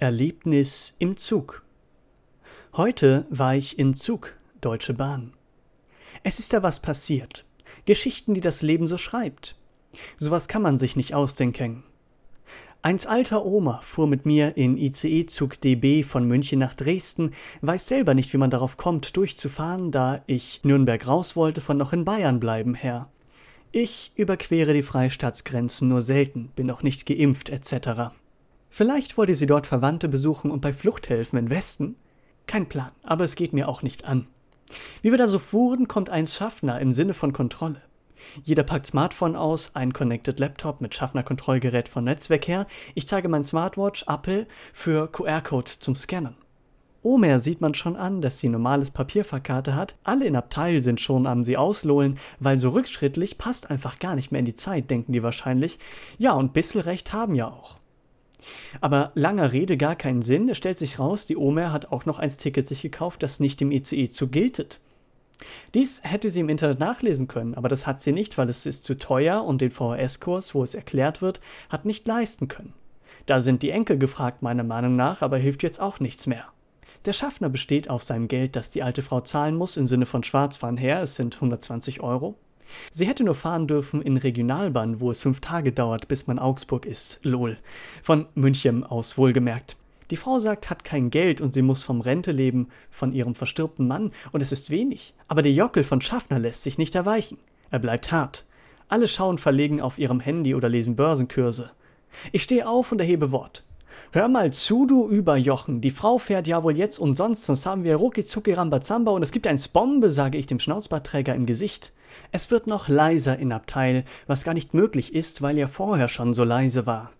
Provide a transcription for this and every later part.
Erlebnis im Zug. Heute war ich in Zug, Deutsche Bahn. Es ist da was passiert. Geschichten, die das Leben so schreibt. Sowas kann man sich nicht ausdenken. Eins alter Oma fuhr mit mir in ICE-Zug DB von München nach Dresden, weiß selber nicht, wie man darauf kommt, durchzufahren, da ich Nürnberg raus wollte, von noch in Bayern bleiben her. Ich überquere die Freistaatsgrenzen nur selten, bin noch nicht geimpft etc. Vielleicht wollte sie dort Verwandte besuchen und bei Fluchthilfen in Westen? Kein Plan, aber es geht mir auch nicht an. Wie wir da so fuhren, kommt ein Schaffner im Sinne von Kontrolle. Jeder packt Smartphone aus, ein Connected Laptop mit Schaffner-Kontrollgerät von Netzwerk her. Ich zeige mein Smartwatch Apple für QR-Code zum Scannen. Omer sieht man schon an, dass sie normales Papierfahrkarte hat. Alle in Abteil sind schon am sie auslohlen, weil so rückschrittlich passt einfach gar nicht mehr in die Zeit, denken die wahrscheinlich. Ja, und bissel recht haben ja auch. Aber langer Rede gar keinen Sinn. Es stellt sich raus, die Omer hat auch noch ein Ticket sich gekauft, das nicht dem ICE zu giltet. Dies hätte sie im Internet nachlesen können, aber das hat sie nicht, weil es ist zu teuer und den VHS-Kurs, wo es erklärt wird, hat nicht leisten können. Da sind die Enkel gefragt, meiner Meinung nach, aber hilft jetzt auch nichts mehr. Der Schaffner besteht auf seinem Geld, das die alte Frau zahlen muss, im Sinne von Schwarzfahren her, es sind 120 Euro. Sie hätte nur fahren dürfen in Regionalbahn, wo es fünf Tage dauert, bis man Augsburg ist. Lol. Von München aus wohlgemerkt. Die Frau sagt, hat kein Geld und sie muss vom Rente leben, von ihrem verstirbten Mann, und es ist wenig. Aber der Jockel von Schaffner lässt sich nicht erweichen. Er bleibt hart. Alle schauen verlegen auf ihrem Handy oder lesen Börsenkurse. Ich stehe auf und erhebe Wort. Hör mal zu, du Überjochen. Die Frau fährt ja wohl jetzt und sonst, haben wir rucki zucki Rambazamba und es gibt ein Spombe, sage ich dem Schnauzbartträger im Gesicht. Es wird noch leiser in Abteil, was gar nicht möglich ist, weil er vorher schon so leise war.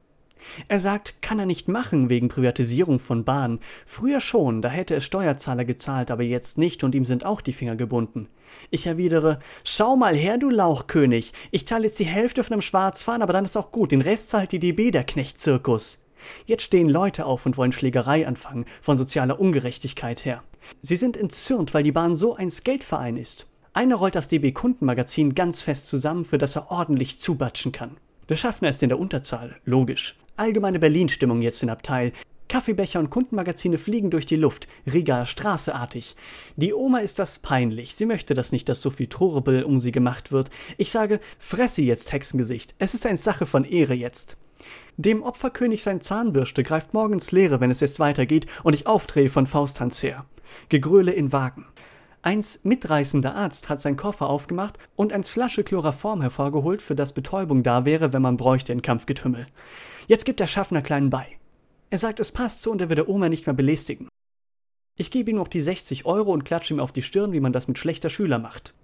Er sagt, kann er nicht machen wegen Privatisierung von Bahn. Früher schon, da hätte es Steuerzahler gezahlt, aber jetzt nicht und ihm sind auch die Finger gebunden. Ich erwidere, schau mal her, du Lauchkönig. Ich zahle jetzt die Hälfte von dem Schwarzfahren, aber dann ist auch gut. Den Rest zahlt die DB, der Knechtzirkus. Jetzt stehen Leute auf und wollen Schlägerei anfangen, von sozialer Ungerechtigkeit her. Sie sind entzürnt, weil die Bahn so ein Geldverein ist. Einer rollt das DB Kundenmagazin ganz fest zusammen, für das er ordentlich zubatschen kann. Der Schaffner ist in der Unterzahl, logisch. Allgemeine Berlin-Stimmung jetzt in Abteil. Kaffeebecher und Kundenmagazine fliegen durch die Luft, Riga straßeartig. Die Oma ist das peinlich. Sie möchte das nicht, dass so viel Trurbel um sie gemacht wird. Ich sage, fresse jetzt, Hexengesicht. Es ist eine Sache von Ehre jetzt. Dem Opferkönig sein Zahnbürste greift morgens Leere, wenn es jetzt weitergeht und ich aufdrehe von Fausthans her. Gegröle in Wagen. Eins mitreißender Arzt hat seinen Koffer aufgemacht und eins Flasche Chloroform hervorgeholt, für das Betäubung da wäre, wenn man bräuchte in Kampfgetümmel. Jetzt gibt der Schaffner kleinen bei. Er sagt, es passt so und er wird der Oma nicht mehr belästigen. Ich gebe ihm noch die 60 Euro und klatsche ihm auf die Stirn, wie man das mit schlechter Schüler macht.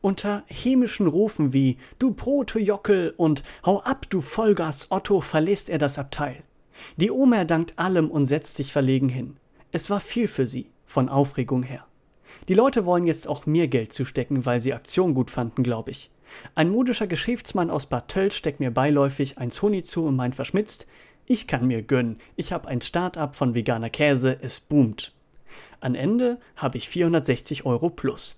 Unter hämischen Rufen wie Du Protojockel und Hau ab, du Vollgas Otto verlässt er das Abteil. Die Oma dankt allem und setzt sich verlegen hin. Es war viel für sie, von Aufregung her. Die Leute wollen jetzt auch mir Geld zustecken, weil sie Aktion gut fanden, glaube ich. Ein modischer Geschäftsmann aus Bad Tölz steckt mir beiläufig eins Honig zu und meint verschmitzt, ich kann mir gönnen, ich habe ein Start-up von veganer Käse, es boomt. An Ende habe ich 460 Euro plus.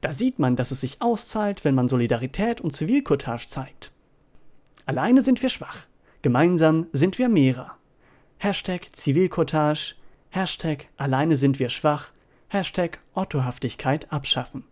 Da sieht man, dass es sich auszahlt, wenn man Solidarität und Zivilcourtage zeigt. Alleine sind wir schwach, gemeinsam sind wir mehrer. Hashtag Zivilcourtage, Hashtag alleine sind wir schwach, Hashtag Ottohaftigkeit abschaffen.